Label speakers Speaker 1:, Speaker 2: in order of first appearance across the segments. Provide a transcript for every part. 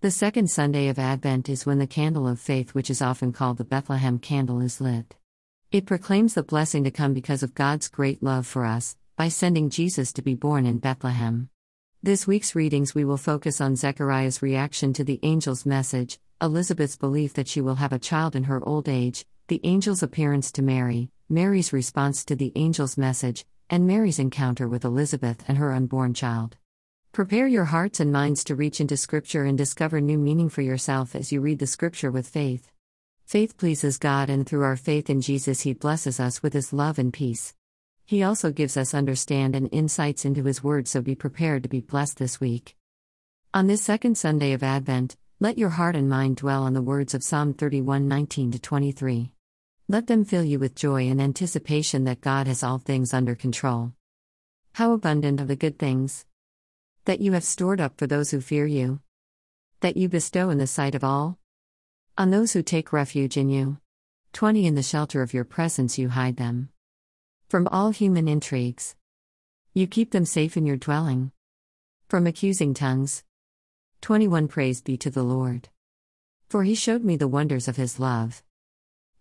Speaker 1: The second Sunday of Advent is when the candle of faith, which is often called the Bethlehem candle, is lit. It proclaims the blessing to come because of God's great love for us, by sending Jesus to be born in Bethlehem. This week's readings we will focus on Zechariah's reaction to the angel's message, Elizabeth's belief that she will have a child in her old age, the angel's appearance to Mary, Mary's response to the angel's message, and Mary's encounter with Elizabeth and her unborn child. Prepare your hearts and minds to reach into Scripture and discover new meaning for yourself as you read the Scripture with faith. Faith pleases God, and through our faith in Jesus, He blesses us with His love and peace. He also gives us understand and insights into His Word, so be prepared to be blessed this week. On this second Sunday of Advent, let your heart and mind dwell on the words of Psalm 31 19 23. Let them fill you with joy and anticipation that God has all things under control. How abundant are the good things! That you have stored up for those who fear you, that you bestow in the sight of all? On those who take refuge in you. 20 In the shelter of your presence you hide them. From all human intrigues. You keep them safe in your dwelling. From accusing tongues. 21 Praise be to the Lord. For he showed me the wonders of his love.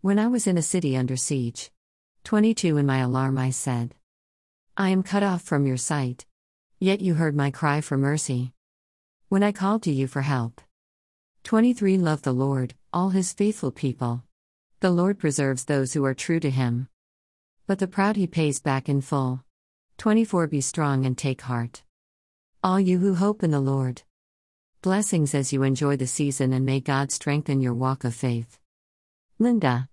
Speaker 1: When I was in a city under siege. 22 In my alarm I said, I am cut off from your sight. Yet you heard my cry for mercy. When I called to you for help. 23 Love the Lord, all his faithful people. The Lord preserves those who are true to him. But the proud he pays back in full. 24 Be strong and take heart. All you who hope in the Lord. Blessings as you enjoy the season and may God strengthen your walk of faith. Linda.